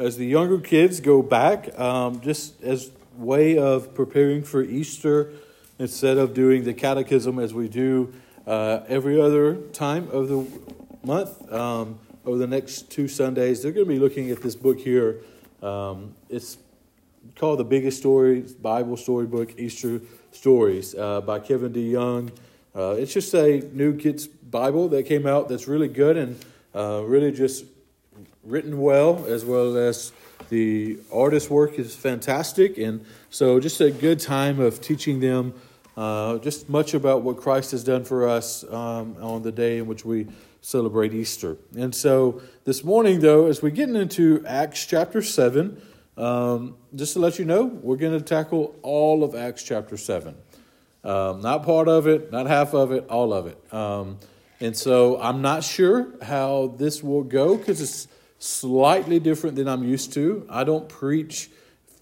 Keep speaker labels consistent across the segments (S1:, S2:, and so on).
S1: as the younger kids go back, um, just as way of preparing for Easter, instead of doing the catechism as we do uh, every other time of the month, um, over the next two Sundays, they're going to be looking at this book here. Um, it's called The Biggest Stories Bible Storybook Easter Stories uh, by Kevin DeYoung. Uh, it's just a new kids' Bible that came out that's really good and uh, really just written well, as well as the artist work is fantastic. And so, just a good time of teaching them uh, just much about what Christ has done for us um, on the day in which we celebrate Easter. And so, this morning, though, as we get into Acts chapter 7, um, just to let you know, we're going to tackle all of Acts chapter 7. Um, not part of it, not half of it, all of it. Um, and so I'm not sure how this will go because it's slightly different than I'm used to. I don't preach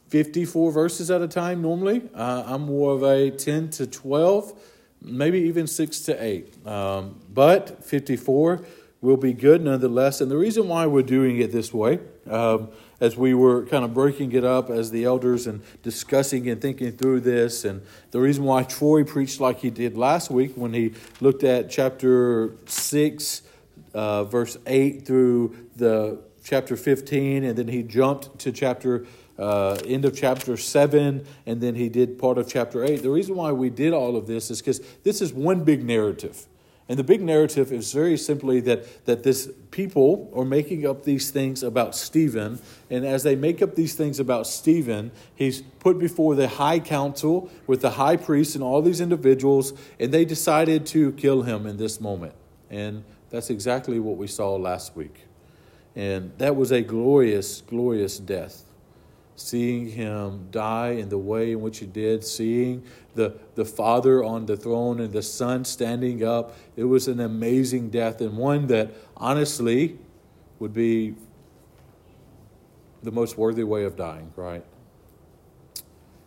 S1: 54 verses at a time normally. Uh, I'm more of a 10 to 12, maybe even 6 to 8. Um, but 54 will be good nonetheless. And the reason why we're doing it this way, um, as we were kind of breaking it up as the elders and discussing and thinking through this. And the reason why Troy preached like he did last week when he looked at chapter 6, uh, verse 8 through the chapter 15, and then he jumped to chapter uh, end of chapter 7, and then he did part of chapter 8. The reason why we did all of this is because this is one big narrative. And the big narrative is very simply that, that this people are making up these things about Stephen. And as they make up these things about Stephen, he's put before the high council with the high priest and all these individuals, and they decided to kill him in this moment. And that's exactly what we saw last week. And that was a glorious, glorious death seeing him die in the way in which he did, seeing the, the Father on the throne and the Son standing up. It was an amazing death and one that honestly would be the most worthy way of dying, right?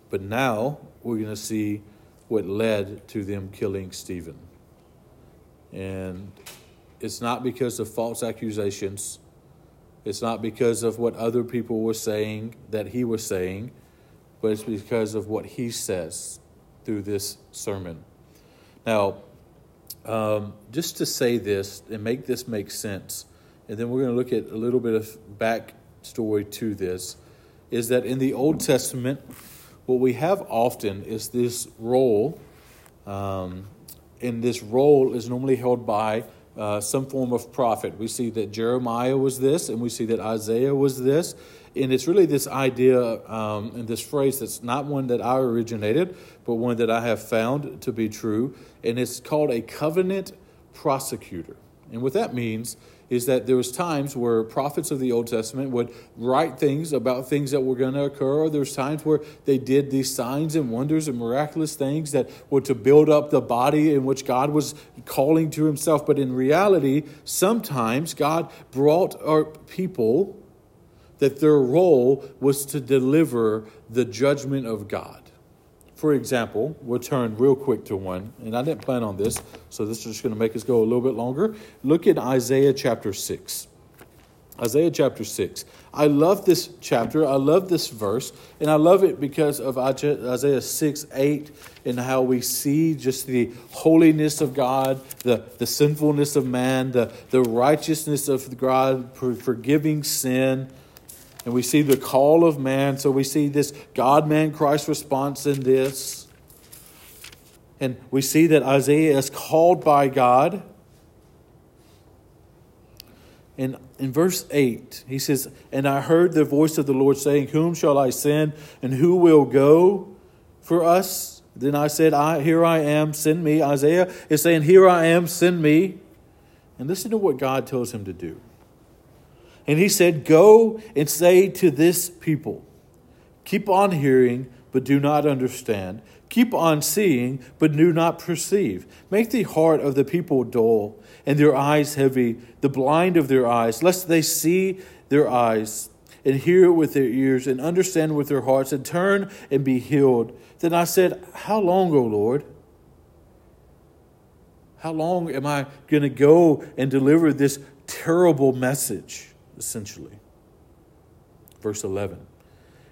S1: But now we're going to see what led to them killing Stephen. And it's not because of false accusations it's not because of what other people were saying that he was saying, but it's because of what he says through this sermon. Now, um, just to say this and make this make sense, and then we're going to look at a little bit of backstory to this, is that in the Old Testament, what we have often is this role, um, and this role is normally held by uh, some form of prophet. We see that Jeremiah was this, and we see that Isaiah was this. And it's really this idea um, and this phrase that's not one that I originated, but one that I have found to be true. And it's called a covenant prosecutor. And what that means is that there was times where prophets of the Old Testament would write things about things that were going to occur, or there's times where they did these signs and wonders and miraculous things that were to build up the body in which God was calling to himself. But in reality, sometimes God brought our people that their role was to deliver the judgment of God. For example, we'll turn real quick to one, and I didn't plan on this, so this is just going to make us go a little bit longer. Look at Isaiah chapter 6. Isaiah chapter 6. I love this chapter. I love this verse. And I love it because of Isaiah 6 8 and how we see just the holiness of God, the, the sinfulness of man, the, the righteousness of God, forgiving sin and we see the call of man. So we see this God man Christ response in this. And we see that Isaiah is called by God. And in verse 8, he says, And I heard the voice of the Lord saying, Whom shall I send, and who will go for us? Then I said, I, Here I am, send me. Isaiah is saying, Here I am, send me. And listen to what God tells him to do. And he said, Go and say to this people, Keep on hearing, but do not understand. Keep on seeing, but do not perceive. Make the heart of the people dull, and their eyes heavy, the blind of their eyes, lest they see their eyes, and hear with their ears, and understand with their hearts, and turn and be healed. Then I said, How long, O Lord? How long am I going to go and deliver this terrible message? Essentially. Verse 11.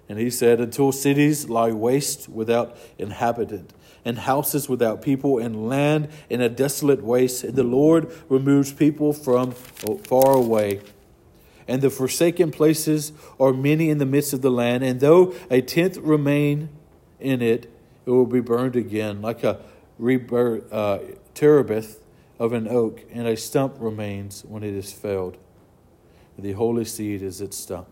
S1: And he said, Until cities lie waste without inhabitant, and houses without people, and land in a desolate waste, and the Lord removes people from far away. And the forsaken places are many in the midst of the land, and though a tenth remain in it, it will be burned again, like a rebirth, uh, terebinth of an oak, and a stump remains when it is felled. The holy seed is its stump.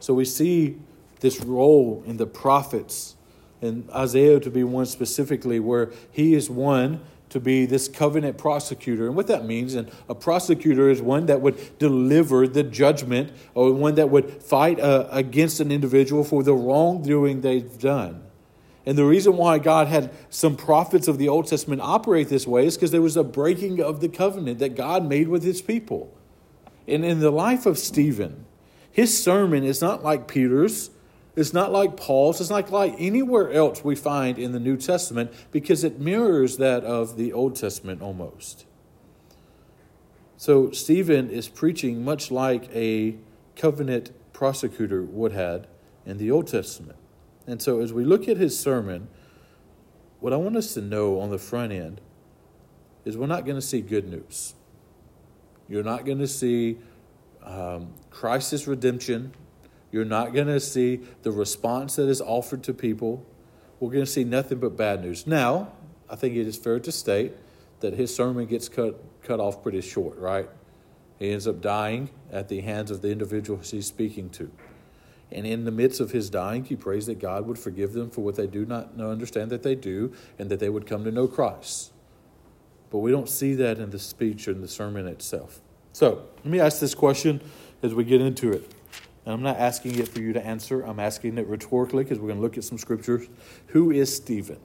S1: So we see this role in the prophets, and Isaiah to be one specifically, where he is one to be this covenant prosecutor. And what that means, and a prosecutor is one that would deliver the judgment or one that would fight uh, against an individual for the wrongdoing they've done. And the reason why God had some prophets of the Old Testament operate this way is because there was a breaking of the covenant that God made with his people. And in the life of Stephen, his sermon is not like Peter's, it's not like Paul's, it's not like anywhere else we find in the New Testament because it mirrors that of the Old Testament almost. So Stephen is preaching much like a covenant prosecutor would have in the Old Testament. And so as we look at his sermon, what I want us to know on the front end is we're not going to see good news. You're not going to see um, Christ's redemption. You're not going to see the response that is offered to people. We're going to see nothing but bad news. Now, I think it is fair to state that his sermon gets cut, cut off pretty short, right? He ends up dying at the hands of the individuals he's speaking to. And in the midst of his dying, he prays that God would forgive them for what they do not know, understand that they do, and that they would come to know Christ. But we don't see that in the speech or in the sermon itself. So let me ask this question as we get into it. And I'm not asking it for you to answer, I'm asking it rhetorically because we're going to look at some scriptures. Who is Stephen?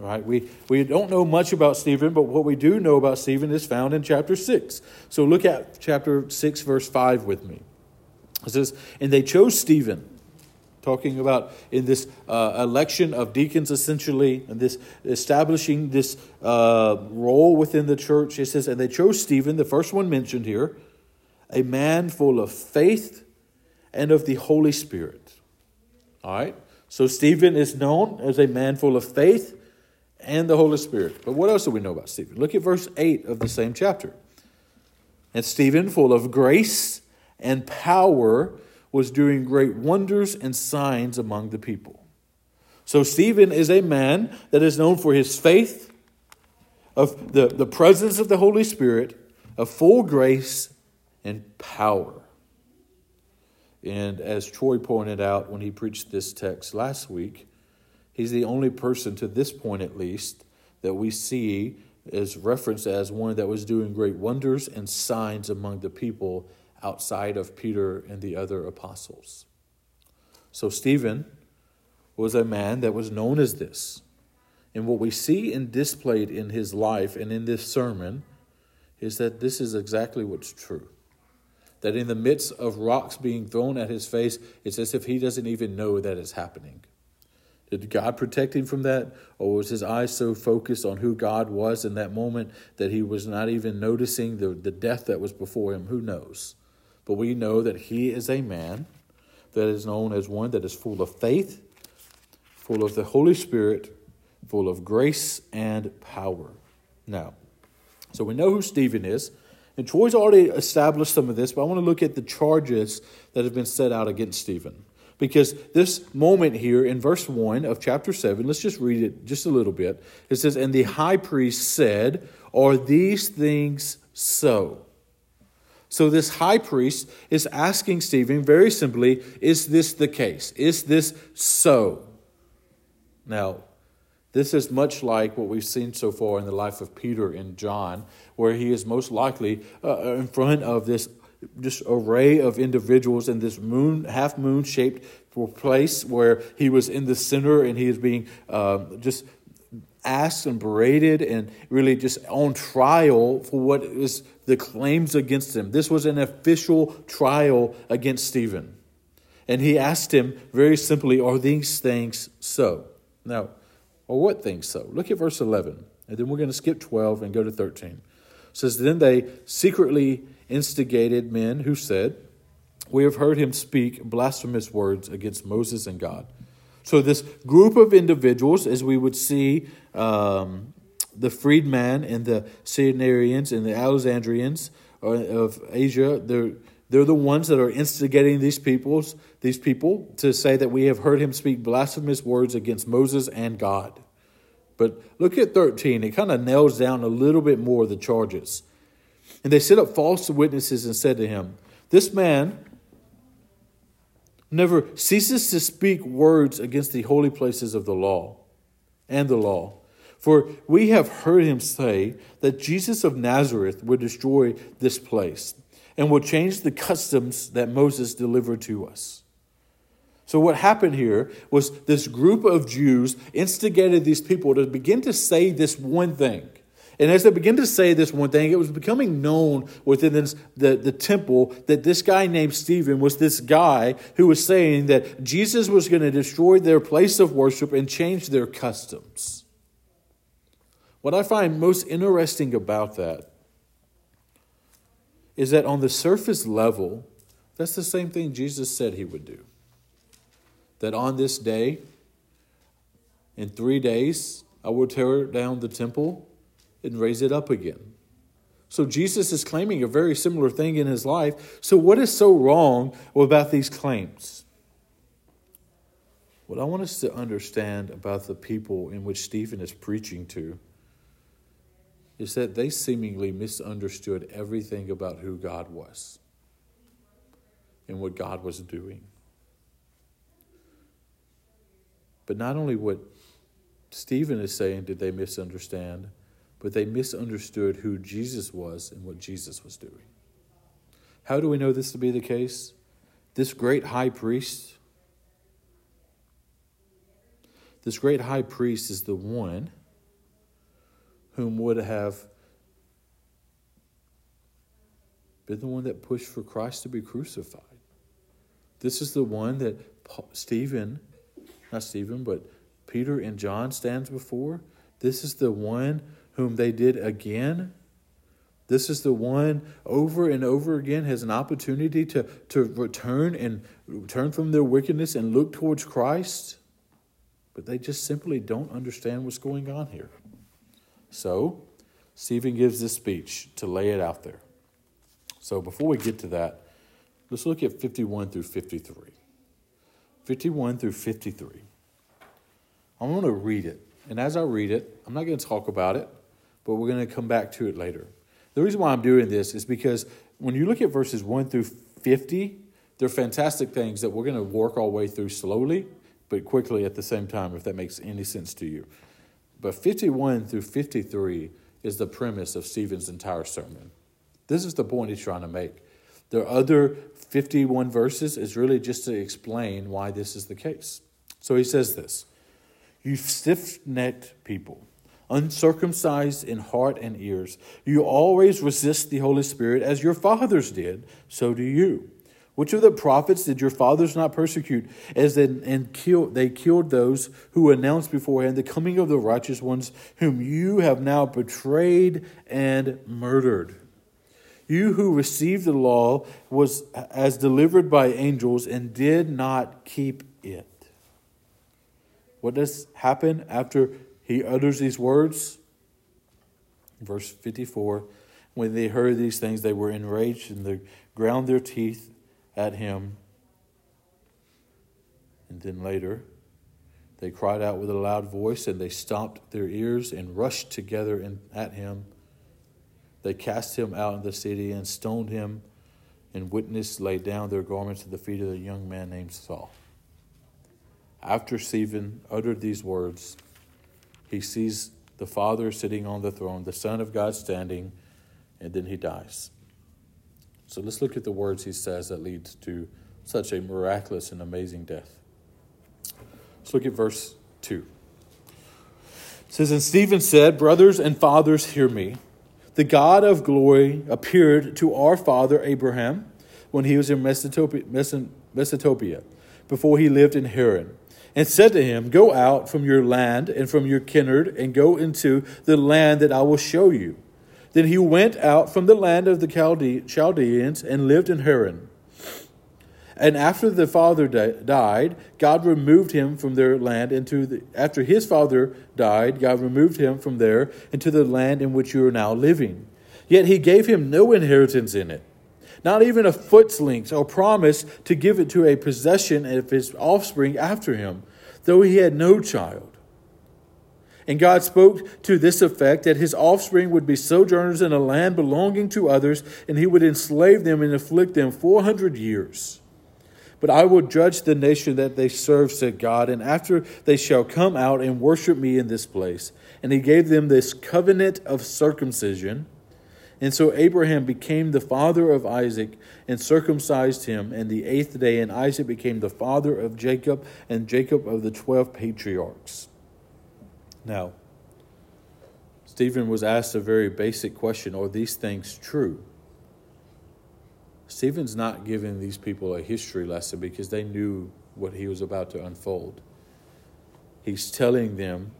S1: All right, we, we don't know much about Stephen, but what we do know about Stephen is found in chapter 6. So look at chapter 6, verse 5 with me. It says, And they chose Stephen, talking about in this uh, election of deacons, essentially, and this establishing this uh, role within the church. It says, And they chose Stephen, the first one mentioned here, a man full of faith and of the Holy Spirit. All right? So Stephen is known as a man full of faith and the Holy Spirit. But what else do we know about Stephen? Look at verse 8 of the same chapter. And Stephen, full of grace and power, was doing great wonders and signs among the people. So Stephen is a man that is known for his faith, of the, the presence of the Holy Spirit, of full grace and power. And as Troy pointed out when he preached this text last week, he's the only person to this point at least that we see is referenced as one that was doing great wonders and signs among the people outside of Peter and the other apostles. So Stephen was a man that was known as this. And what we see and displayed in his life and in this sermon is that this is exactly what's true. That in the midst of rocks being thrown at his face, it's as if he doesn't even know that it's happening. Did God protect him from that? Or was his eyes so focused on who God was in that moment that he was not even noticing the, the death that was before him? Who knows? But we know that he is a man that is known as one that is full of faith, full of the Holy Spirit, full of grace and power. Now, so we know who Stephen is. And Troy's already established some of this, but I want to look at the charges that have been set out against Stephen. Because this moment here in verse 1 of chapter 7, let's just read it just a little bit. It says, And the high priest said, Are these things so? So, this high priest is asking Stephen very simply, Is this the case? Is this so? Now, this is much like what we've seen so far in the life of Peter and John, where he is most likely uh, in front of this just array of individuals in this moon, half moon shaped place where he was in the center and he is being uh, just asked and berated and really just on trial for what is the claims against him. This was an official trial against Stephen. And he asked him very simply, Are these things so? Now, or what things so? Look at verse 11. And then we're going to skip 12 and go to 13. It says, Then they secretly instigated men who said, we have heard him speak blasphemous words against Moses and God. So, this group of individuals, as we would see um, the freedman and the Cyrenaians and the Alexandrians of Asia, they're, they're the ones that are instigating these peoples, these people to say that we have heard him speak blasphemous words against Moses and God. But look at 13. It kind of nails down a little bit more the charges. And they set up false witnesses and said to him, This man never ceases to speak words against the holy places of the law and the law. For we have heard him say that Jesus of Nazareth would destroy this place and will change the customs that Moses delivered to us. So, what happened here was this group of Jews instigated these people to begin to say this one thing and as they begin to say this one thing, it was becoming known within this, the, the temple that this guy named Stephen was this guy who was saying that Jesus was going to destroy their place of worship and change their customs. What I find most interesting about that is that on the surface level, that's the same thing Jesus said he would do. That on this day, in three days, I will tear down the temple and raise it up again. So Jesus is claiming a very similar thing in his life. So, what is so wrong about these claims? What I want us to understand about the people in which Stephen is preaching to is that they seemingly misunderstood everything about who God was and what God was doing. But not only what Stephen is saying did they misunderstand, but they misunderstood who Jesus was and what Jesus was doing. How do we know this to be the case? This great high priest, this great high priest is the one whom would have been the one that pushed for Christ to be crucified. This is the one that Paul, Stephen, not Stephen, but Peter and John stands before. This is the one whom they did again. This is the one over and over again has an opportunity to, to return and turn from their wickedness and look towards Christ. But they just simply don't understand what's going on here. So, Stephen gives this speech to lay it out there. So, before we get to that, let's look at 51 through 53. 51 through 53. I'm going to read it. And as I read it, I'm not going to talk about it but we're going to come back to it later. The reason why I'm doing this is because when you look at verses 1 through 50, they're fantastic things that we're going to work our way through slowly, but quickly at the same time, if that makes any sense to you. But 51 through 53 is the premise of Stephen's entire sermon. This is the point he's trying to make. The other 51 verses is really just to explain why this is the case. So he says this You stiff necked people uncircumcised in heart and ears. You always resist the Holy Spirit as your fathers did, so do you. Which of the prophets did your fathers not persecute as they, and kill, they killed those who announced beforehand the coming of the righteous ones whom you have now betrayed and murdered? You who received the law was as delivered by angels and did not keep it. What does happen after he utters these words. Verse 54 When they heard these things, they were enraged and they ground their teeth at him. And then later, they cried out with a loud voice and they stopped their ears and rushed together in, at him. They cast him out of the city and stoned him, and witness laid down their garments at the feet of the young man named Saul. After Stephen uttered these words, he sees the Father sitting on the throne, the Son of God standing, and then he dies. So let's look at the words he says that leads to such a miraculous and amazing death. Let's look at verse 2. It says, And Stephen said, Brothers and fathers, hear me. The God of glory appeared to our father Abraham when he was in Mesopotamia, before he lived in Haran and said to him, Go out from your land and from your kindred, and go into the land that I will show you. Then he went out from the land of the Chaldeans and lived in Haran. And after the father di- died, God removed him from their land into the, after his father died, God removed him from there into the land in which you are now living. Yet he gave him no inheritance in it, not even a foot's length or promise to give it to a possession of his offspring after him, though he had no child. And God spoke to this effect that his offspring would be sojourners in a land belonging to others, and he would enslave them and afflict them 400 years. But I will judge the nation that they serve, said God, and after they shall come out and worship me in this place. And he gave them this covenant of circumcision. And so Abraham became the father of Isaac and circumcised him and the eighth day, and Isaac became the father of Jacob, and Jacob of the twelve patriarchs. Now, Stephen was asked a very basic question Are these things true? Stephen's not giving these people a history lesson because they knew what he was about to unfold. He's telling them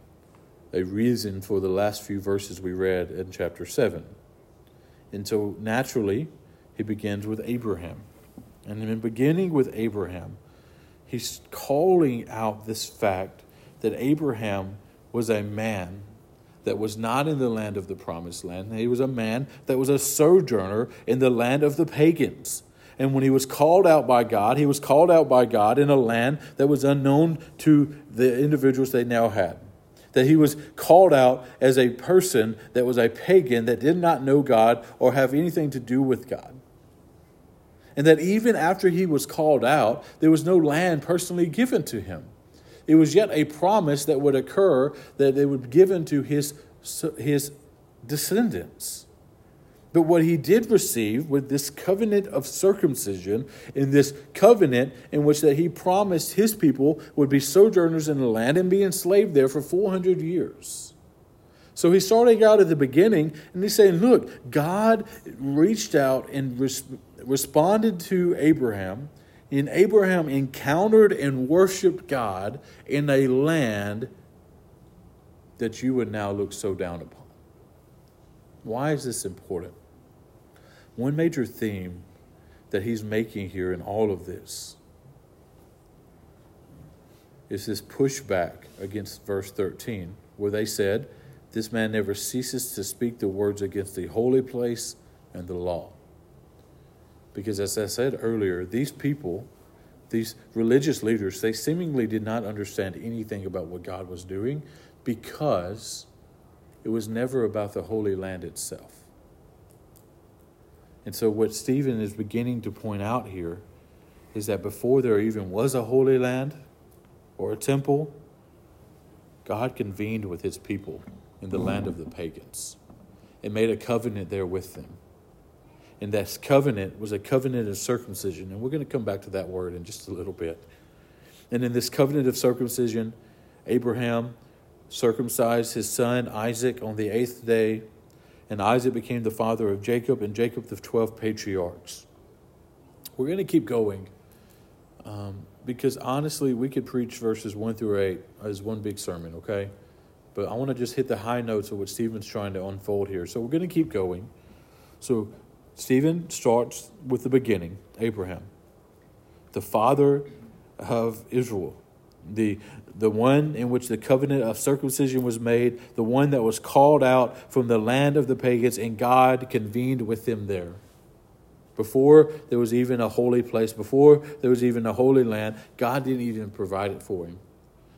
S1: a reason for the last few verses we read in chapter 7. And so naturally, he begins with Abraham. And in beginning with Abraham, he's calling out this fact that Abraham was a man that was not in the land of the promised land. He was a man that was a sojourner in the land of the pagans. And when he was called out by God, he was called out by God in a land that was unknown to the individuals they now had. That he was called out as a person that was a pagan that did not know God or have anything to do with God. And that even after he was called out, there was no land personally given to him. It was yet a promise that would occur that it would be given to his, his descendants. But what he did receive with this covenant of circumcision, in this covenant in which that he promised his people would be sojourners in the land and be enslaved there for 400 years. So he's starting out at the beginning and he's saying, Look, God reached out and res- responded to Abraham and Abraham encountered and worshiped God in a land that you would now look so down upon. Why is this important? One major theme that he's making here in all of this is this pushback against verse 13, where they said, This man never ceases to speak the words against the holy place and the law. Because as I said earlier, these people, these religious leaders, they seemingly did not understand anything about what God was doing because it was never about the Holy Land itself. And so, what Stephen is beginning to point out here is that before there even was a Holy Land or a temple, God convened with his people in the land of the pagans and made a covenant there with them. And that covenant was a covenant of circumcision. And we're going to come back to that word in just a little bit. And in this covenant of circumcision, Abraham circumcised his son Isaac on the eighth day, and Isaac became the father of Jacob, and Jacob the 12 patriarchs. We're going to keep going um, because honestly, we could preach verses 1 through 8 as one big sermon, okay? But I want to just hit the high notes of what Stephen's trying to unfold here. So we're going to keep going. So Stephen starts with the beginning Abraham, the father of Israel, the, the one in which the covenant of circumcision was made, the one that was called out from the land of the pagans, and God convened with them there. Before there was even a holy place, before there was even a holy land, God didn't even provide it for him.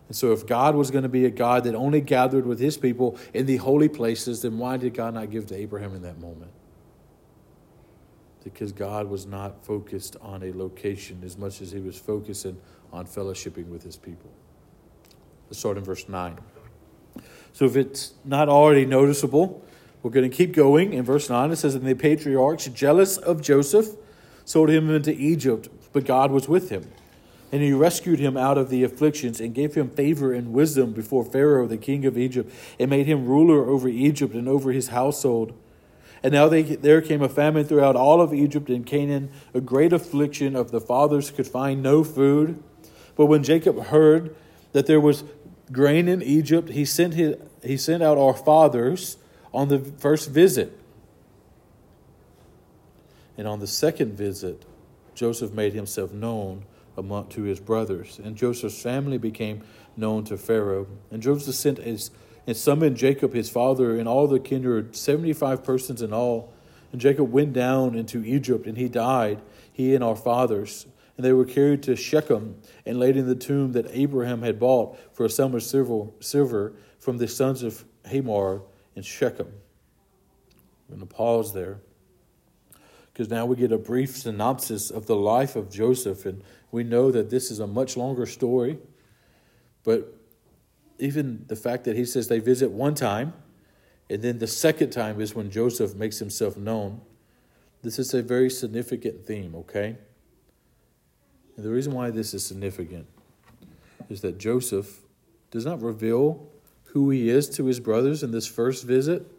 S1: And so, if God was going to be a God that only gathered with his people in the holy places, then why did God not give to Abraham in that moment? Because God was not focused on a location as much as he was focusing on fellowshipping with his people. Let's start in verse 9. So, if it's not already noticeable, we're going to keep going. In verse 9, it says, And the patriarchs, jealous of Joseph, sold him into Egypt, but God was with him. And he rescued him out of the afflictions and gave him favor and wisdom before Pharaoh, the king of Egypt, and made him ruler over Egypt and over his household. And now they, there came a famine throughout all of Egypt and Canaan, a great affliction of the fathers could find no food. But when Jacob heard that there was grain in Egypt, he sent, his, he sent out our fathers on the first visit. And on the second visit, Joseph made himself known among to his brothers, and Joseph's family became known to Pharaoh. And Joseph sent his and summoned Jacob his father and all the kindred, seventy five persons in all. And Jacob went down into Egypt, and he died, he and our fathers. And they were carried to Shechem and laid in the tomb that Abraham had bought for a sum of silver, from the sons of Hamor in Shechem. I'm going to pause there because now we get a brief synopsis of the life of Joseph, and we know that this is a much longer story. But even the fact that he says they visit one time, and then the second time is when Joseph makes himself known, this is a very significant theme, okay? And the reason why this is significant is that Joseph does not reveal who he is to his brothers in this first visit.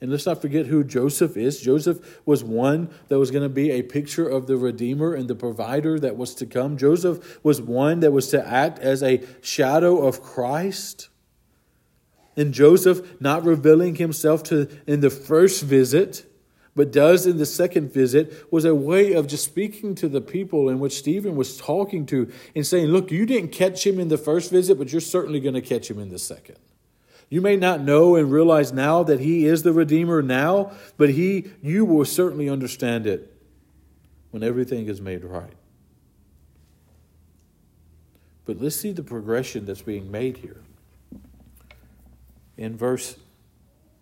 S1: And let's not forget who Joseph is. Joseph was one that was going to be a picture of the Redeemer and the provider that was to come. Joseph was one that was to act as a shadow of Christ. And Joseph not revealing himself to in the first visit, but does in the second visit, was a way of just speaking to the people in which Stephen was talking to and saying, Look, you didn't catch him in the first visit, but you're certainly going to catch him in the second. You may not know and realize now that he is the Redeemer now, but he you will certainly understand it when everything is made right. But let's see the progression that's being made here. In verse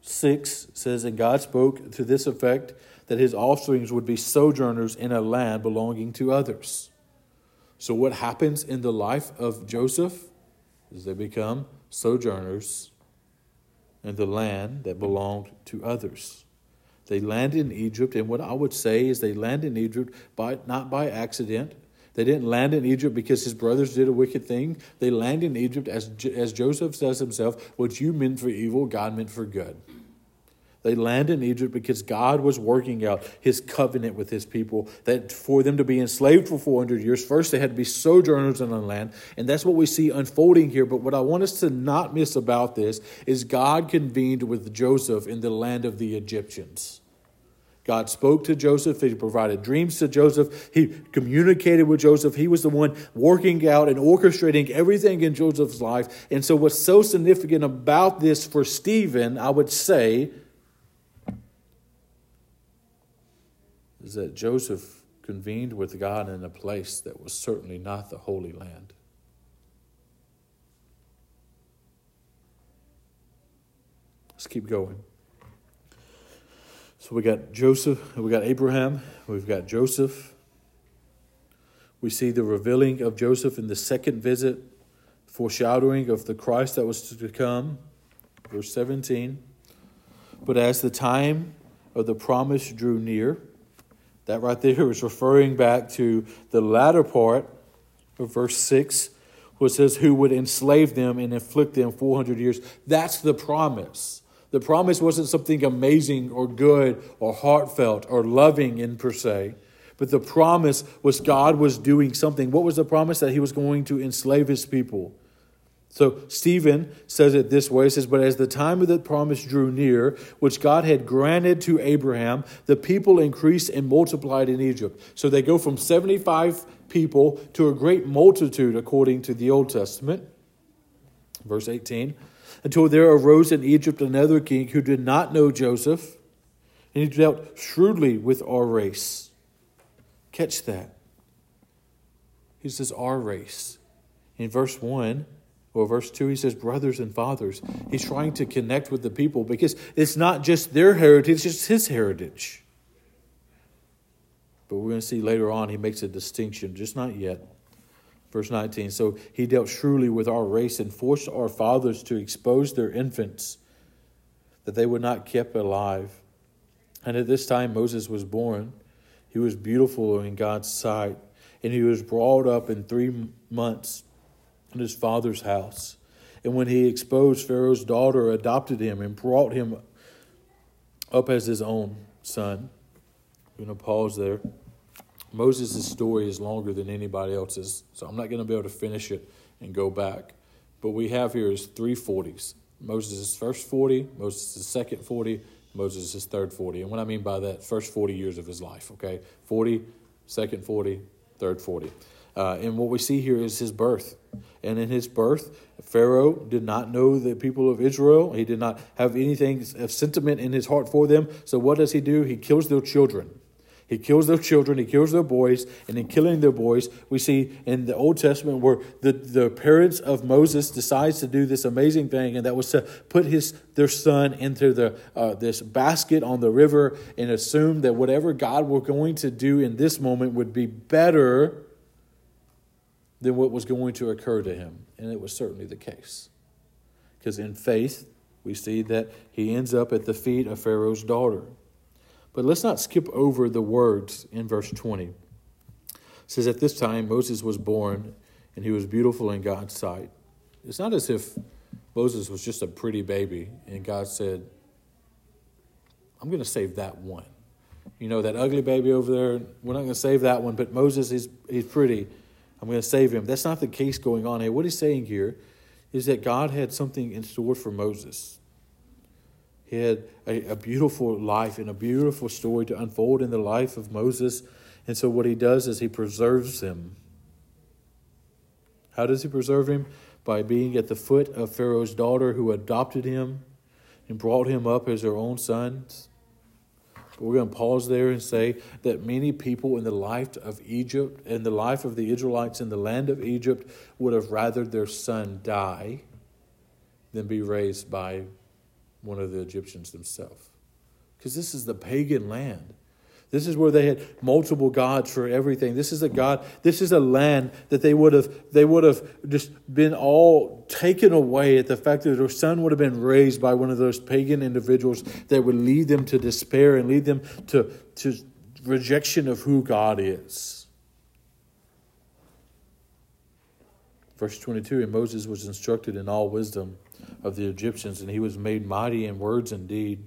S1: 6 says, And God spoke to this effect that his offsprings would be sojourners in a land belonging to others. So, what happens in the life of Joseph is they become sojourners and the land that belonged to others. They landed in Egypt, and what I would say is they landed in Egypt by, not by accident. They didn't land in Egypt because his brothers did a wicked thing. They landed in Egypt, as, as Joseph says himself, what you meant for evil, God meant for good. They landed in Egypt because God was working out his covenant with his people that for them to be enslaved for 400 years, first they had to be sojourners in the land. And that's what we see unfolding here. But what I want us to not miss about this is God convened with Joseph in the land of the Egyptians. God spoke to Joseph. He provided dreams to Joseph. He communicated with Joseph. He was the one working out and orchestrating everything in Joseph's life. And so, what's so significant about this for Stephen, I would say, is that Joseph convened with God in a place that was certainly not the Holy Land. Let's keep going. So we got Joseph, we got Abraham, we've got Joseph. We see the revealing of Joseph in the second visit, foreshadowing of the Christ that was to come. Verse 17. But as the time of the promise drew near, that right there is referring back to the latter part of verse 6, where it says, Who would enslave them and inflict them 400 years. That's the promise. The promise wasn't something amazing or good or heartfelt or loving in per se, but the promise was God was doing something. What was the promise? That he was going to enslave his people. So Stephen says it this way. He says, But as the time of the promise drew near, which God had granted to Abraham, the people increased and multiplied in Egypt. So they go from 75 people to a great multitude, according to the Old Testament. Verse 18. Until there arose in Egypt another king who did not know Joseph, and he dealt shrewdly with our race. Catch that. He says, Our race. In verse 1, well, verse 2, he says, brothers and fathers. He's trying to connect with the people because it's not just their heritage, it's his heritage. But we're going to see later on, he makes a distinction, just not yet. Verse 19 So he dealt shrewdly with our race and forced our fathers to expose their infants that they were not kept alive. And at this time Moses was born. He was beautiful in God's sight, and he was brought up in three months in his father's house. And when he exposed Pharaoh's daughter, adopted him and brought him up as his own son. I'm going to pause there. Moses' story is longer than anybody else's, so I'm not going to be able to finish it and go back. But we have here is three forties. Moses' first 40, Moses' second 40, Moses' third 40. And what I mean by that, first 40 years of his life, okay? 40 second 40, third 40. Uh, and what we see here is his birth. And in his birth, Pharaoh did not know the people of Israel. He did not have anything of sentiment in his heart for them. So what does he do? He kills their children. He kills their children, he kills their boys, and in killing their boys, we see in the Old Testament where the, the parents of Moses decides to do this amazing thing, and that was to put his their son into the uh, this basket on the river and assume that whatever God were going to do in this moment would be better than what was going to occur to him. And it was certainly the case. Because in faith, we see that he ends up at the feet of Pharaoh's daughter. But let's not skip over the words in verse 20. It says, At this time, Moses was born, and he was beautiful in God's sight. It's not as if Moses was just a pretty baby, and God said, I'm going to save that one. You know, that ugly baby over there, we're not going to save that one, but Moses, he's, he's pretty. I'm going to save him. That's not the case going on here. What he's saying here is that God had something in store for Moses. He had a, a, beautiful life and a beautiful story to unfold in the life of Moses. And so, what he does is he preserves him. How does he preserve him? By being at the foot of Pharaoh's daughter who adopted him and brought him up as her own sons. But we're going to pause there and say that many people in the life of Egypt and the life of the Israelites in the land of Egypt would have rather their son die than be raised by one of the Egyptians themselves. Because this is the pagan land. This is where they had multiple gods for everything. This is a God, this is a land that they would have they would have just been all taken away at the fact that their son would have been raised by one of those pagan individuals that would lead them to despair and lead them to, to rejection of who God is. Verse 22 And Moses was instructed in all wisdom of the Egyptians, and he was made mighty in words and deed.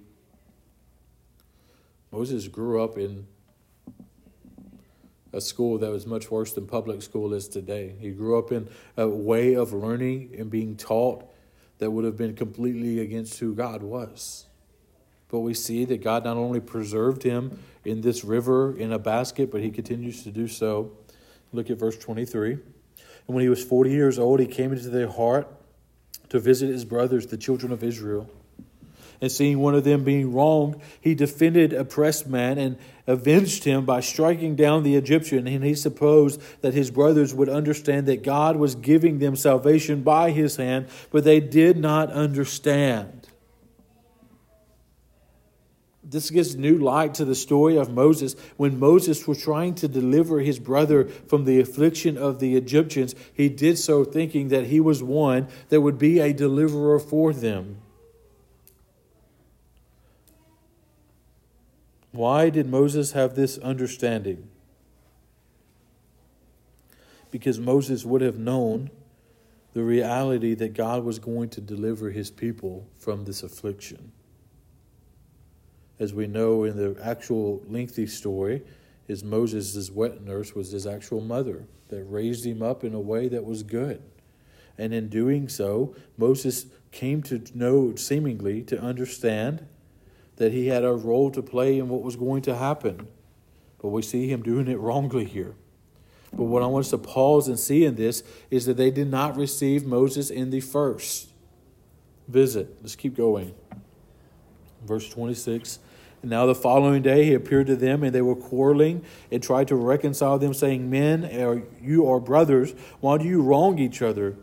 S1: Moses grew up in a school that was much worse than public school is today. He grew up in a way of learning and being taught that would have been completely against who God was. But we see that God not only preserved him in this river in a basket, but he continues to do so. Look at verse 23. And when he was 40 years old, he came into their heart to visit his brothers, the children of Israel. And seeing one of them being wronged, he defended oppressed man and avenged him by striking down the Egyptian. And he supposed that his brothers would understand that God was giving them salvation by his hand, but they did not understand this gives new light to the story of Moses. When Moses was trying to deliver his brother from the affliction of the Egyptians, he did so thinking that he was one that would be a deliverer for them. Why did Moses have this understanding? Because Moses would have known the reality that God was going to deliver his people from this affliction as we know in the actual lengthy story, is Moses' wet nurse was his actual mother that raised him up in a way that was good. And in doing so, Moses came to know, seemingly, to understand that he had a role to play in what was going to happen. But we see him doing it wrongly here. But what I want us to pause and see in this is that they did not receive Moses in the first visit. Let's keep going. Verse 26 and now the following day he appeared to them, and they were quarreling and tried to reconcile them, saying, Men, you are brothers, why do you wrong each other?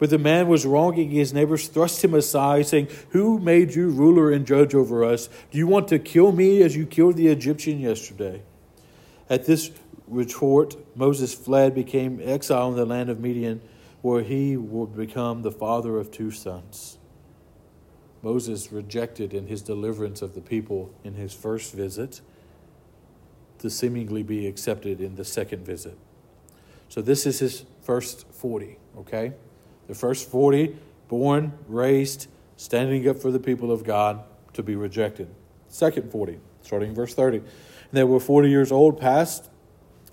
S1: But the man was wronging his neighbors, thrust him aside, saying, Who made you ruler and judge over us? Do you want to kill me as you killed the Egyptian yesterday? At this retort, Moses fled, became exile in the land of Midian, where he would become the father of two sons. Moses rejected in his deliverance of the people in his first visit to seemingly be accepted in the second visit. So this is his first 40, okay? The first 40, born, raised, standing up for the people of God to be rejected. Second 40, starting verse 30. And they were 40 years old, past.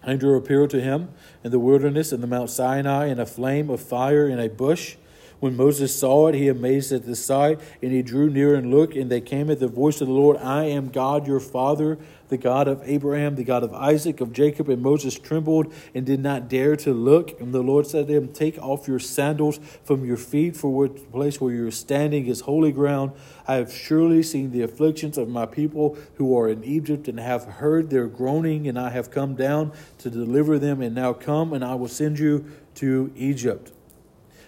S1: Angel appeared to him in the wilderness in the Mount Sinai in a flame of fire in a bush. When Moses saw it, he amazed at the sight, and he drew near and looked, and they came at the voice of the Lord, I am God your father, the God of Abraham, the God of Isaac, of Jacob. And Moses trembled and did not dare to look. And the Lord said to him, Take off your sandals from your feet, for the place where you are standing is holy ground. I have surely seen the afflictions of my people who are in Egypt, and have heard their groaning, and I have come down to deliver them. And now come, and I will send you to Egypt.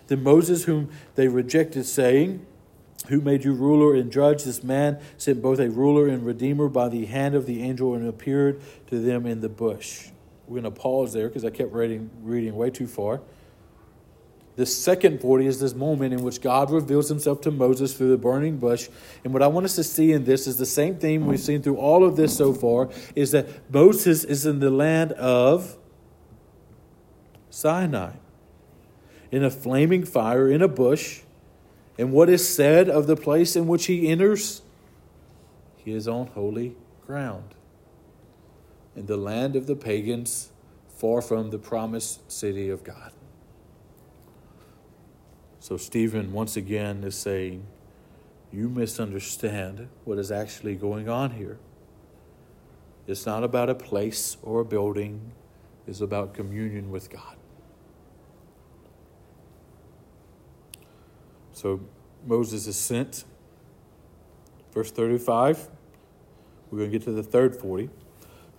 S1: Then Moses, whom they rejected, saying, Who made you ruler and judge? This man sent both a ruler and redeemer by the hand of the angel and appeared to them in the bush. We're going to pause there because I kept reading, reading way too far. The second 40 is this moment in which God reveals himself to Moses through the burning bush. And what I want us to see in this is the same theme we've seen through all of this so far is that Moses is in the land of Sinai in a flaming fire in a bush. And what is said of the place in which he enters? He is on holy ground, in the land of the pagans, far from the promised city of God. So, Stephen once again is saying, You misunderstand what is actually going on here. It's not about a place or a building, it's about communion with God. So Moses is sent. Verse 35, we're going to get to the third 40.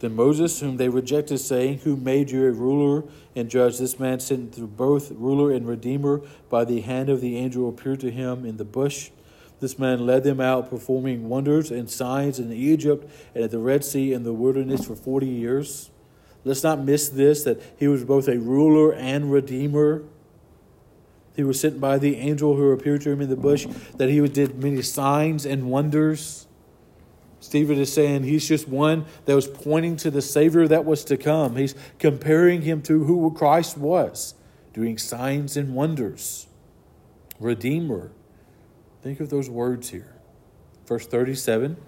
S1: Then Moses, whom they rejected, saying, Who made you a ruler and judge? This man sent through both ruler and redeemer by the hand of the angel appeared to him in the bush. This man led them out, performing wonders and signs in Egypt and at the Red Sea and the wilderness for 40 years. Let's not miss this that he was both a ruler and redeemer. He was sent by the angel who appeared to him in the bush, that he did many signs and wonders. Stephen is saying he's just one that was pointing to the Savior that was to come. He's comparing him to who Christ was, doing signs and wonders. Redeemer. Think of those words here. Verse 37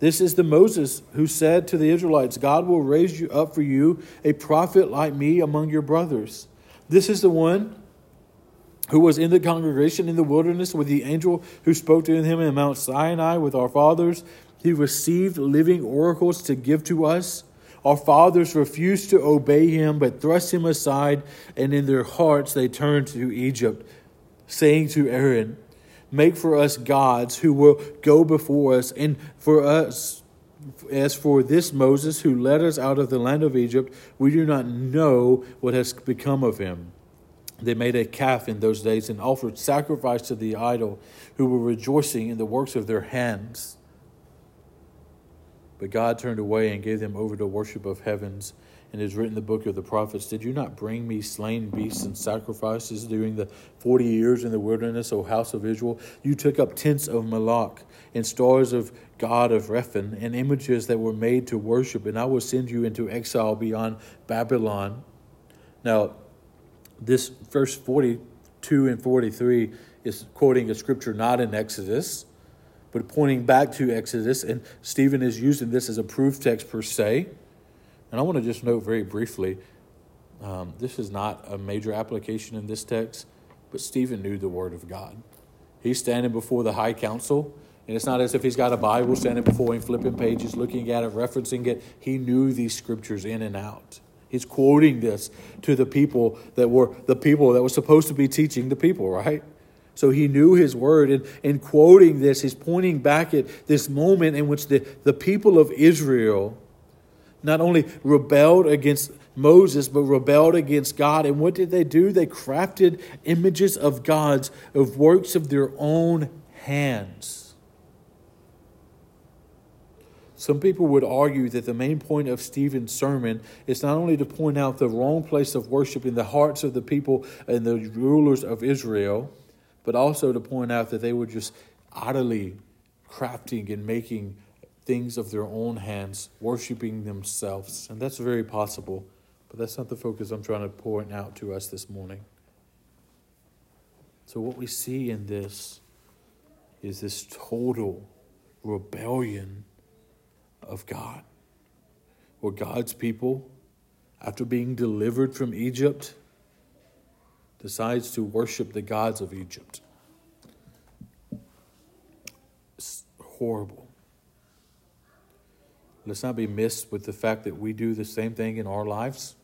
S1: This is the Moses who said to the Israelites, God will raise you up for you a prophet like me among your brothers. This is the one who was in the congregation in the wilderness with the angel who spoke to him in Mount Sinai with our fathers. He received living oracles to give to us. Our fathers refused to obey him, but thrust him aside, and in their hearts they turned to Egypt, saying to Aaron, Make for us gods who will go before us, and for us, as for this Moses who led us out of the land of Egypt, we do not know what has become of him. They made a calf in those days and offered sacrifice to the idol, who were rejoicing in the works of their hands. But God turned away and gave them over to worship of heavens. And it is written in the book of the prophets Did you not bring me slain beasts and sacrifices during the forty years in the wilderness, O house of Israel? You took up tents of Moloch and stars of God of Rephan and images that were made to worship, and I will send you into exile beyond Babylon. Now, this verse 42 and 43 is quoting a scripture not in Exodus, but pointing back to Exodus. And Stephen is using this as a proof text per se. And I want to just note very briefly um, this is not a major application in this text, but Stephen knew the Word of God. He's standing before the high council, and it's not as if he's got a Bible standing before him, flipping pages, looking at it, referencing it. He knew these scriptures in and out. He's quoting this to the people that were the people that were supposed to be teaching the people, right? So he knew his word. And in quoting this, he's pointing back at this moment in which the, the people of Israel not only rebelled against Moses, but rebelled against God. And what did they do? They crafted images of gods, of works of their own hands. Some people would argue that the main point of Stephen's sermon is not only to point out the wrong place of worship in the hearts of the people and the rulers of Israel, but also to point out that they were just utterly crafting and making things of their own hands, worshiping themselves. And that's very possible, but that's not the focus I'm trying to point out to us this morning. So, what we see in this is this total rebellion of God, where God's people, after being delivered from Egypt, decides to worship the gods of Egypt. It's horrible. Let's not be missed with the fact that we do the same thing in our lives.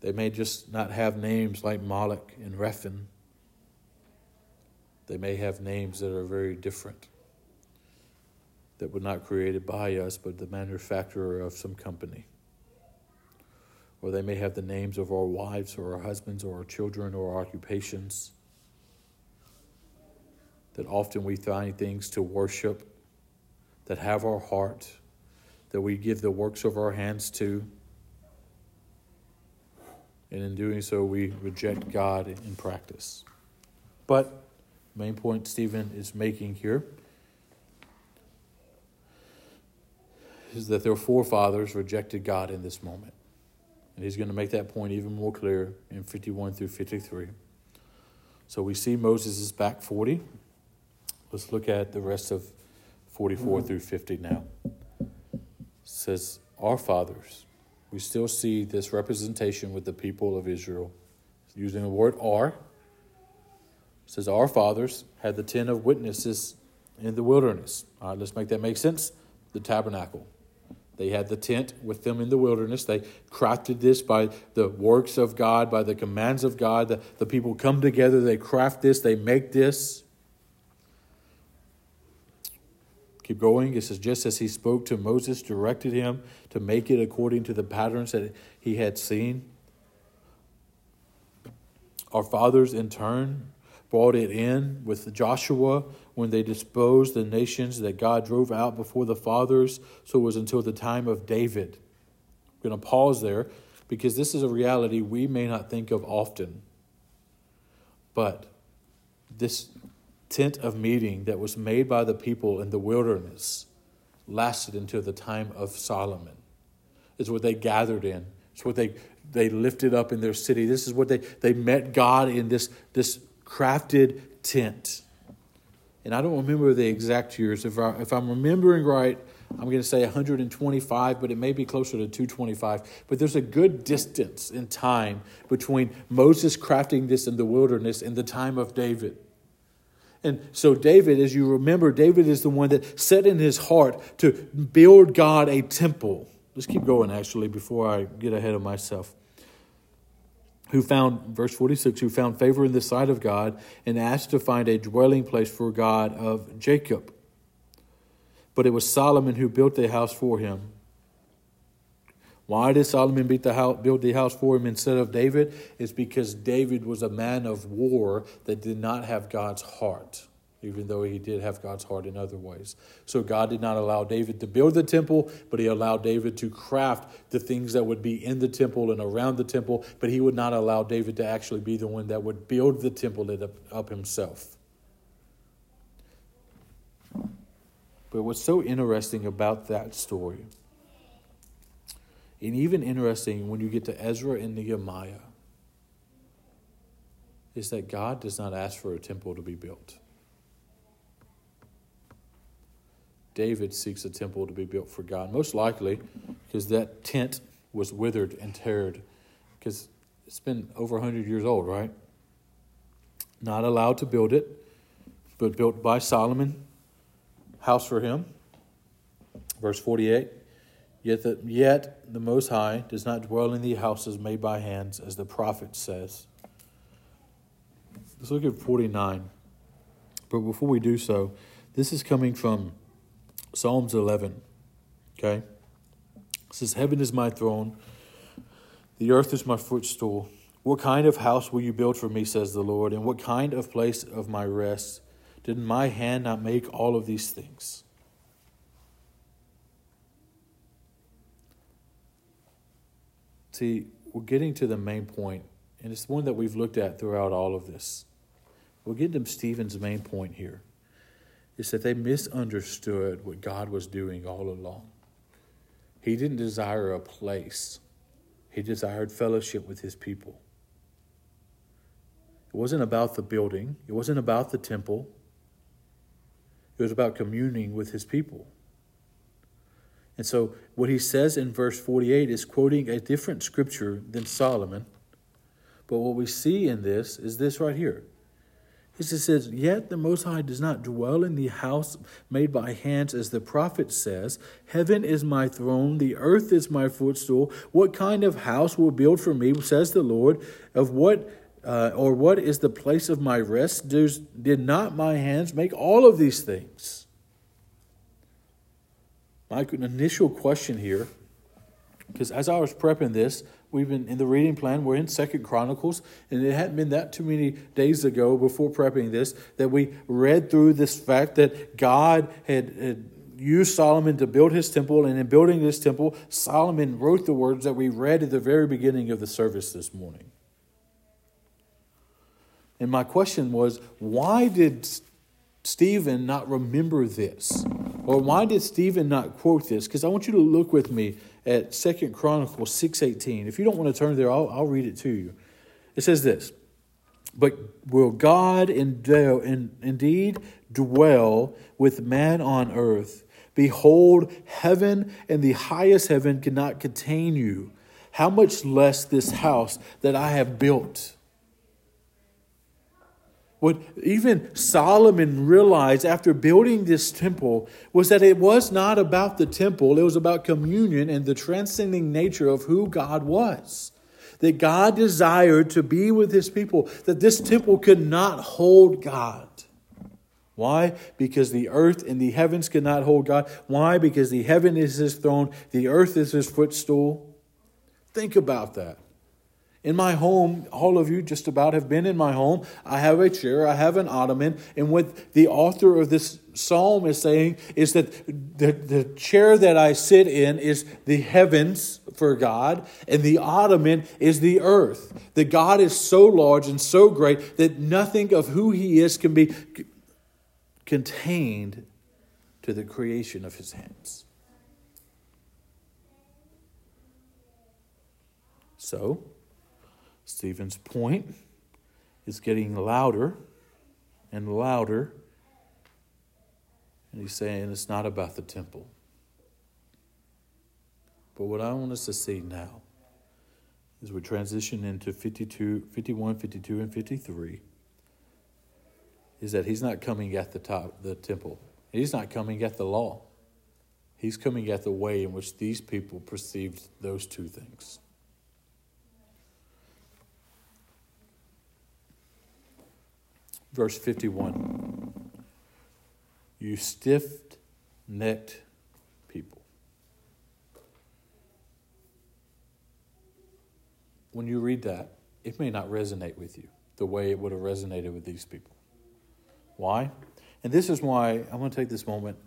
S1: They may just not have names like Moloch and Rephan. They may have names that are very different, that were not created by us, but the manufacturer of some company. Or they may have the names of our wives or our husbands or our children or our occupations. That often we find things to worship that have our heart that we give the works of our hands to. And in doing so, we reject God in practice. But, main point Stephen is making here is that their forefathers rejected God in this moment. And he's going to make that point even more clear in 51 through 53. So we see Moses is back 40. Let's look at the rest of 44 mm-hmm. through 50 now says, Our fathers. We still see this representation with the people of Israel. Using the word our. It says, Our fathers had the ten of witnesses in the wilderness. All right, let's make that make sense. The tabernacle. They had the tent with them in the wilderness. They crafted this by the works of God, by the commands of God. The, the people come together, they craft this, they make this. Keep going. It says, just as he spoke to Moses, directed him to make it according to the patterns that he had seen. Our fathers, in turn, brought it in with Joshua when they disposed the nations that God drove out before the fathers. So it was until the time of David. I'm going to pause there because this is a reality we may not think of often. But this tent of meeting that was made by the people in the wilderness lasted until the time of Solomon. It's what they gathered in. It's what they, they lifted up in their city. This is what they, they met God in this, this crafted tent. And I don't remember the exact years. If, I, if I'm remembering right, I'm going to say 125, but it may be closer to 225. But there's a good distance in time between Moses crafting this in the wilderness and the time of David. And so, David, as you remember, David is the one that set in his heart to build God a temple. Let's keep going, actually, before I get ahead of myself. Who found, verse 46, who found favor in the sight of God and asked to find a dwelling place for God of Jacob. But it was Solomon who built the house for him. Why did Solomon build the, house, for him instead of David? It's because David was a man of war that did not have God's heart, even though he did have God's heart in other ways. So God did not allow David to build the temple, but he allowed David to craft the things that would be in the temple and around the temple, but he would not allow David to actually be the one that would build the temple up himself. But what's so interesting about that story and even interesting when you get to Ezra and Nehemiah is that God does not ask for a temple to be built. David seeks a temple to be built for God, most likely because that tent was withered and tarred, because it's been over 100 years old, right? Not allowed to build it, but built by Solomon, house for him. Verse 48 Yet the, yet the Most High does not dwell in the houses made by hands, as the prophet says. Let's look at 49. But before we do so, this is coming from Psalms 11. Okay? It says, Heaven is my throne, the earth is my footstool. What kind of house will you build for me, says the Lord, and what kind of place of my rest? Did my hand not make all of these things? See, we're getting to the main point, and it's one that we've looked at throughout all of this. We're getting to Stephen's main point here is that they misunderstood what God was doing all along. He didn't desire a place, he desired fellowship with his people. It wasn't about the building, it wasn't about the temple, it was about communing with his people. And so, what he says in verse 48 is quoting a different scripture than Solomon, But what we see in this is this right here. It says, Yet the Most High does not dwell in the house made by hands, as the prophet says, Heaven is my throne, the earth is my footstool. What kind of house will build for me, says the Lord? Of what uh, or what is the place of my rest? Does, did not my hands make all of these things? My initial question here, because as I was prepping this, we've been in the reading plan, we're in Second Chronicles, and it hadn't been that too many days ago before prepping this that we read through this fact that God had, had used Solomon to build his temple, and in building this temple, Solomon wrote the words that we read at the very beginning of the service this morning. And my question was, why did Stephen not remember this? Or why did Stephen not quote this? Because I want you to look with me at Second Chronicles 6.18. If you don't want to turn there, I'll, I'll read it to you. It says this, But will God indeed dwell with man on earth? Behold, heaven and the highest heaven cannot contain you. How much less this house that I have built? What even Solomon realized after building this temple was that it was not about the temple, it was about communion and the transcending nature of who God was. That God desired to be with his people, that this temple could not hold God. Why? Because the earth and the heavens cannot hold God. Why? Because the heaven is his throne, the earth is his footstool. Think about that. In my home, all of you just about have been in my home. I have a chair, I have an ottoman, and what the author of this psalm is saying is that the, the chair that I sit in is the heavens for God, and the ottoman is the earth. That God is so large and so great that nothing of who He is can be contained to the creation of His hands. So, Stephen's point is getting louder and louder. And he's saying it's not about the temple. But what I want us to see now as we transition into 52, 51, 52, and 53 is that he's not coming at the top the temple. He's not coming at the law. He's coming at the way in which these people perceived those two things. Verse 51. You stiff necked people. When you read that, it may not resonate with you the way it would have resonated with these people. Why? And this is why I want to take this moment.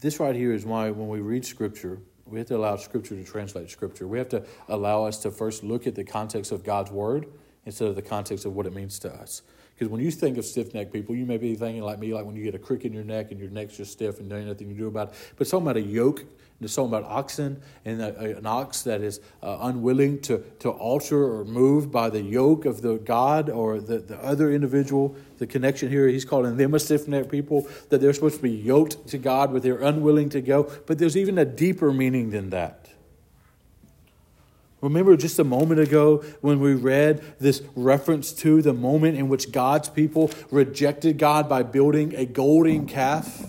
S1: This right here is why when we read Scripture, we have to allow Scripture to translate Scripture. We have to allow us to first look at the context of God's Word instead of the context of what it means to us. Because when you think of stiff necked people, you may be thinking like me, like when you get a crick in your neck and your neck's just stiff and there's nothing you do about it. But it's talking about a yoke, and it's talking about oxen, and a, an ox that is uh, unwilling to, to alter or move by the yoke of the God or the, the other individual. The connection here, he's calling them a stiff necked people, that they're supposed to be yoked to God, but they're unwilling to go. But there's even a deeper meaning than that. Remember just a moment ago when we read this reference to the moment in which God's people rejected God by building a golden calf?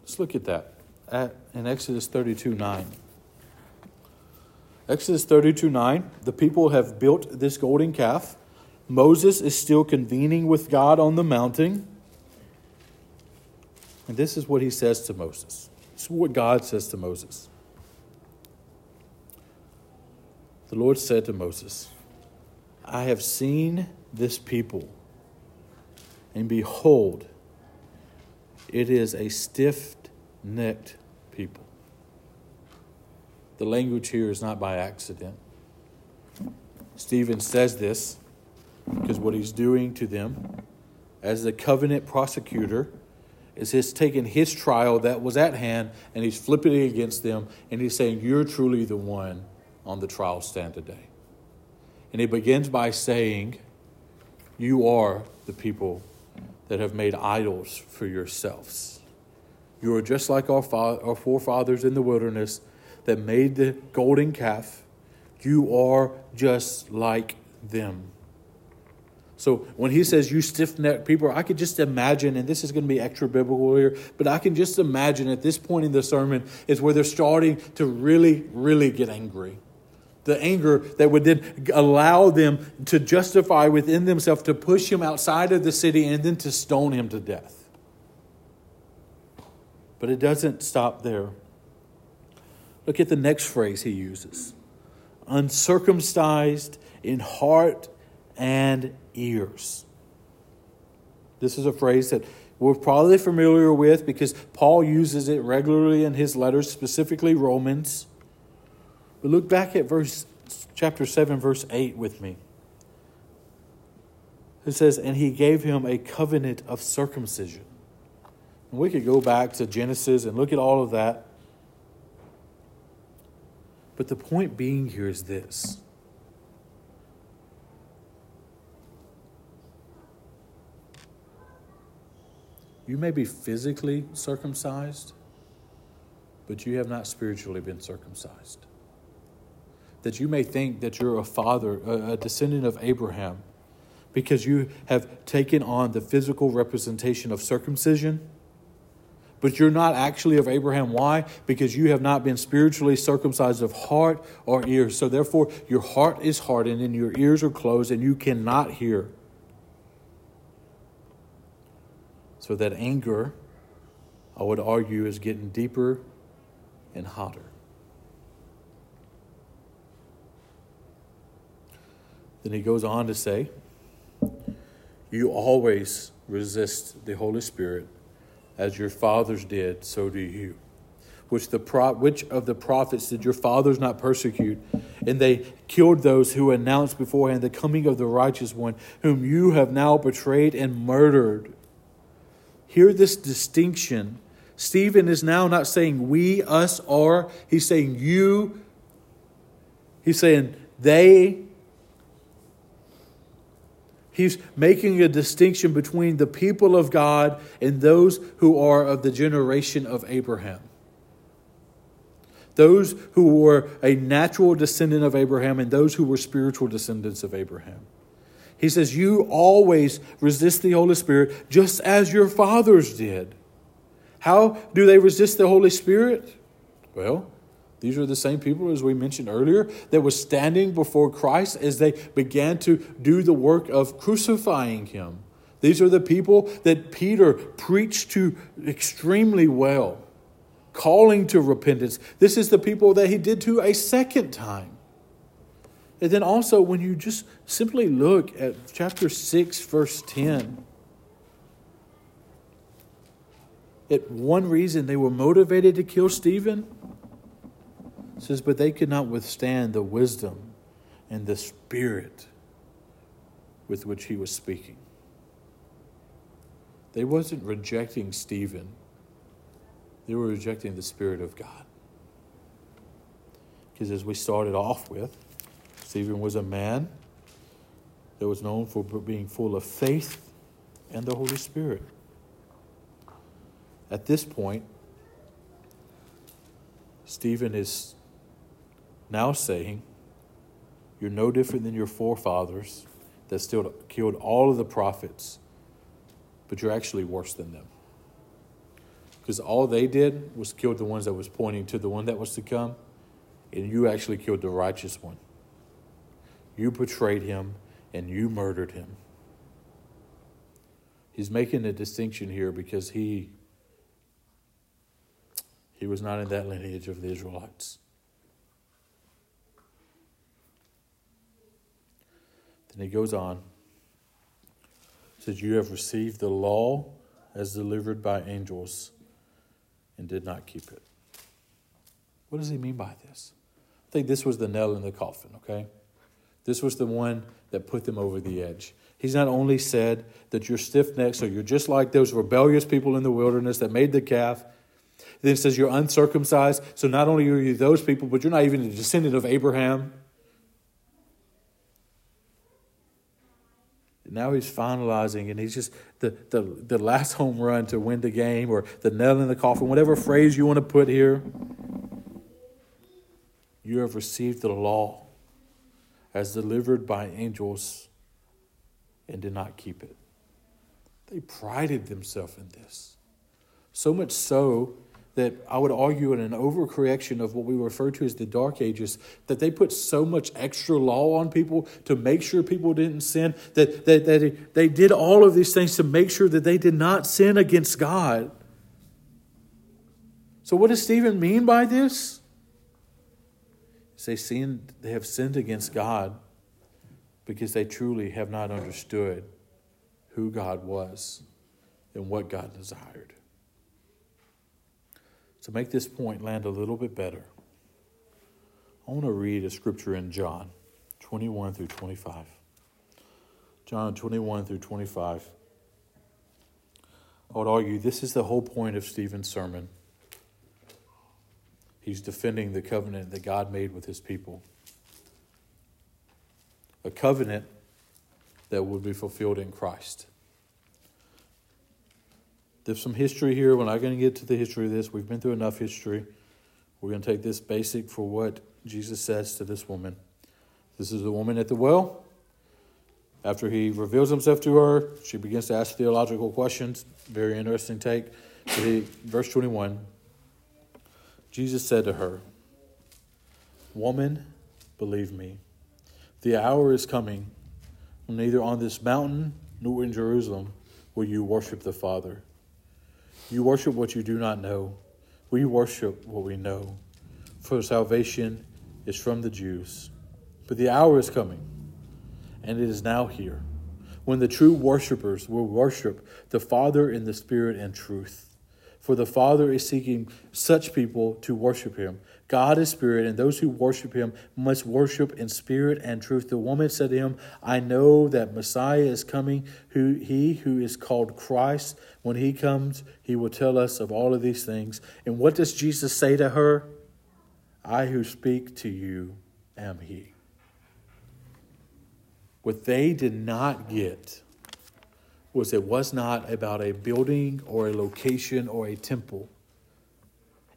S1: Let's look at that at, in Exodus 32 9. Exodus 32 9, the people have built this golden calf. Moses is still convening with God on the mountain. And this is what he says to Moses. This is what God says to Moses. The Lord said to Moses, I have seen this people, and behold, it is a stiff necked people. The language here is not by accident. Stephen says this because what he's doing to them as the covenant prosecutor is he's taking his trial that was at hand and he's flipping it against them and he's saying, You're truly the one on the trial stand today. And he begins by saying, You are the people that have made idols for yourselves. You are just like our, our forefathers in the wilderness that made the golden calf. You are just like them. So when he says you stiff necked people, I could just imagine, and this is going to be extra biblical here, but I can just imagine at this point in the sermon is where they're starting to really, really get angry. The anger that would then allow them to justify within themselves to push him outside of the city and then to stone him to death. But it doesn't stop there. Look at the next phrase he uses uncircumcised in heart and ears. This is a phrase that we're probably familiar with because Paul uses it regularly in his letters, specifically Romans. But look back at verse chapter 7 verse 8 with me. It says, "And he gave him a covenant of circumcision." And we could go back to Genesis and look at all of that. But the point being here is this You may be physically circumcised, but you have not spiritually been circumcised. That you may think that you're a father, a descendant of Abraham, because you have taken on the physical representation of circumcision, but you're not actually of Abraham. Why? Because you have not been spiritually circumcised of heart or ears. So therefore, your heart is hardened and your ears are closed, and you cannot hear. So that anger, I would argue, is getting deeper and hotter. Then he goes on to say, You always resist the Holy Spirit, as your fathers did, so do you. Which, the pro- which of the prophets did your fathers not persecute? And they killed those who announced beforehand the coming of the righteous one, whom you have now betrayed and murdered. Hear this distinction. Stephen is now not saying we, us, are. He's saying you. He's saying they. He's making a distinction between the people of God and those who are of the generation of Abraham. Those who were a natural descendant of Abraham and those who were spiritual descendants of Abraham. He says, You always resist the Holy Spirit just as your fathers did. How do they resist the Holy Spirit? Well, these are the same people, as we mentioned earlier, that were standing before Christ as they began to do the work of crucifying him. These are the people that Peter preached to extremely well, calling to repentance. This is the people that he did to a second time. And then also, when you just simply look at chapter 6, verse 10, at one reason they were motivated to kill Stephen says, but they could not withstand the wisdom and the spirit with which he was speaking. They wasn't rejecting Stephen. They were rejecting the Spirit of God. Because as we started off with, Stephen was a man that was known for being full of faith and the Holy Spirit. At this point, Stephen is now saying, You're no different than your forefathers that still killed all of the prophets, but you're actually worse than them. Because all they did was kill the ones that was pointing to the one that was to come, and you actually killed the righteous one. You betrayed him and you murdered him. He's making a distinction here because he he was not in that lineage of the Israelites. Then he goes on. He Says, You have received the law as delivered by angels and did not keep it. What does he mean by this? I think this was the nail in the coffin, okay? This was the one that put them over the edge. He's not only said that you're stiff necked, so you're just like those rebellious people in the wilderness that made the calf. Then it says you're uncircumcised, so not only are you those people, but you're not even a descendant of Abraham. Now he's finalizing, and he's just the, the, the last home run to win the game, or the nail in the coffin, whatever phrase you want to put here. You have received the law as delivered by angels and did not keep it. They prided themselves in this. So much so that I would argue in an overcorrection of what we refer to as the Dark Ages, that they put so much extra law on people to make sure people didn't sin, that, that, that they did all of these things to make sure that they did not sin against God. So, what does Stephen mean by this? They, sinned, they have sinned against God because they truly have not understood who God was and what God desired. To make this point land a little bit better, I want to read a scripture in John 21 through 25. John 21 through 25. I would argue this is the whole point of Stephen's sermon. He's defending the covenant that God made with his people. A covenant that would be fulfilled in Christ. There's some history here. We're not going to get to the history of this. We've been through enough history. We're going to take this basic for what Jesus says to this woman. This is the woman at the well. After he reveals himself to her, she begins to ask theological questions. Very interesting take. Verse 21 Jesus said to her, Woman, believe me, the hour is coming when neither on this mountain nor in Jerusalem will you worship the Father. You worship what you do not know. We worship what we know. For salvation is from the Jews. But the hour is coming, and it is now here, when the true worshippers will worship the Father in the Spirit and truth. For the Father is seeking such people to worship him. God is spirit, and those who worship him must worship in spirit and truth. The woman said to him, I know that Messiah is coming, who he who is called Christ. When he comes, he will tell us of all of these things. And what does Jesus say to her? I who speak to you am he. What they did not get was it was not about a building or a location or a temple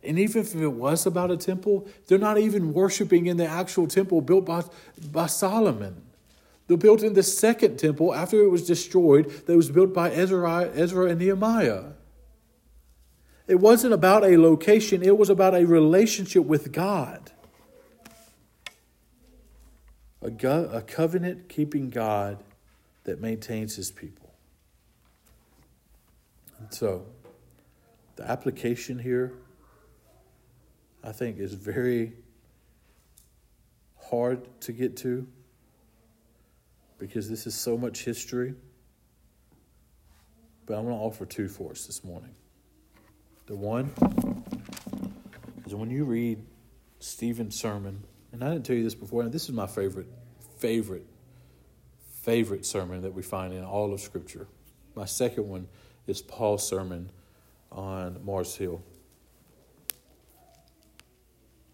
S1: and even if it was about a temple, they're not even worshiping in the actual temple built by, by Solomon. They're built in the second temple after it was destroyed that was built by Ezra, Ezra and Nehemiah. It wasn't about a location, it was about a relationship with God. A, go- a covenant keeping God that maintains his people. And so, the application here I think is very hard to get to because this is so much history. But I'm going to offer two for us this morning. The one is when you read Stephen's sermon, and I didn't tell you this before, and this is my favorite, favorite, favorite sermon that we find in all of Scripture. My second one is Paul's sermon on Mars Hill.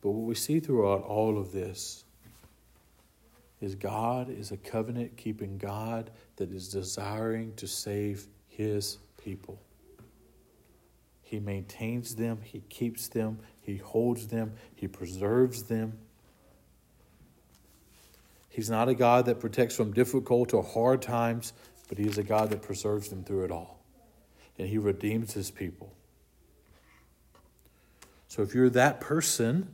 S1: But what we see throughout all of this is God is a covenant keeping God that is desiring to save his people. He maintains them, he keeps them, he holds them, he preserves them. He's not a God that protects from difficult or hard times, but he is a God that preserves them through it all. And he redeems his people. So if you're that person,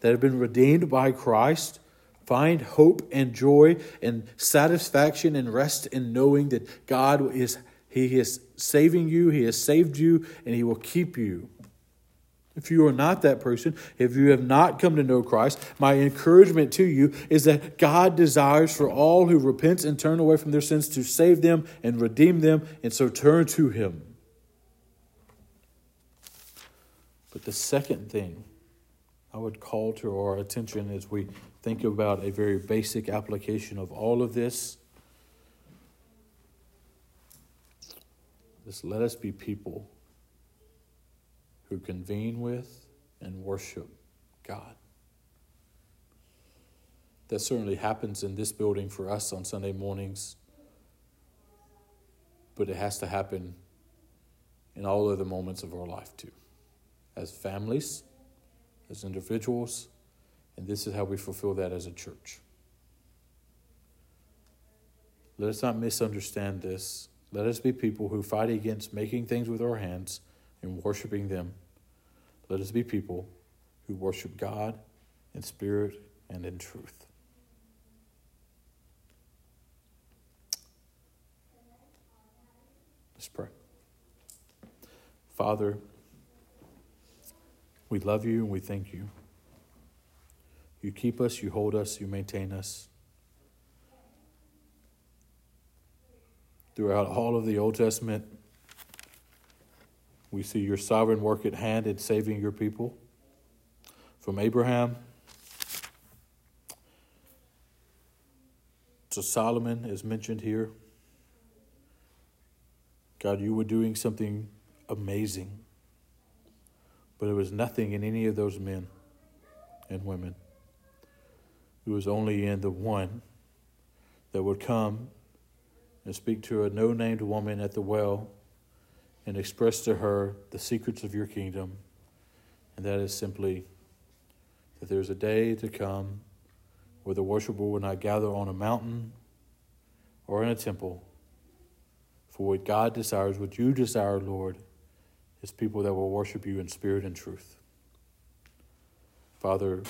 S1: that have been redeemed by Christ find hope and joy and satisfaction and rest in knowing that God is he is saving you, he has saved you and he will keep you. If you are not that person, if you have not come to know Christ, my encouragement to you is that God desires for all who repent and turn away from their sins to save them and redeem them, and so turn to Him. But the second thing I would call to our attention as we think about a very basic application of all of this. Just let us be people who convene with and worship God. That certainly happens in this building for us on Sunday mornings, but it has to happen in all other moments of our life too. As families, as individuals, and this is how we fulfill that as a church. Let us not misunderstand this. Let us be people who fight against making things with our hands and worshiping them. Let us be people who worship God in spirit and in truth. Let's pray. Father, we love you and we thank you. You keep us, you hold us, you maintain us. Throughout all of the Old Testament, we see your sovereign work at hand in saving your people. From Abraham to Solomon, as mentioned here. God, you were doing something amazing, but it was nothing in any of those men and women. It was only in the one that would come and speak to a no named woman at the well and express to her the secrets of your kingdom. And that is simply that there's a day to come where the worshiper will not gather on a mountain or in a temple. For what God desires, what you desire, Lord, is people that will worship you in spirit and truth. Father,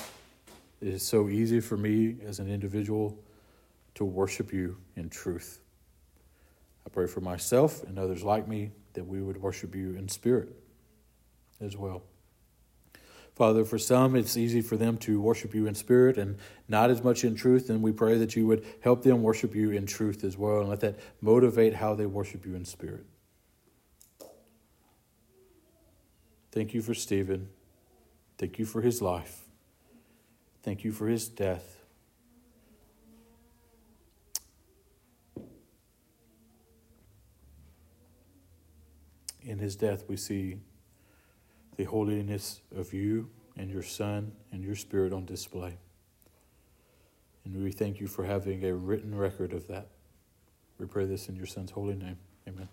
S1: it is so easy for me as an individual to worship you in truth. I pray for myself and others like me that we would worship you in spirit as well. Father, for some, it's easy for them to worship you in spirit and not as much in truth, and we pray that you would help them worship you in truth as well and let that motivate how they worship you in spirit. Thank you for Stephen. Thank you for his life. Thank you for his death. In his death, we see the holiness of you and your Son and your Spirit on display. And we thank you for having a written record of that. We pray this in your Son's holy name. Amen.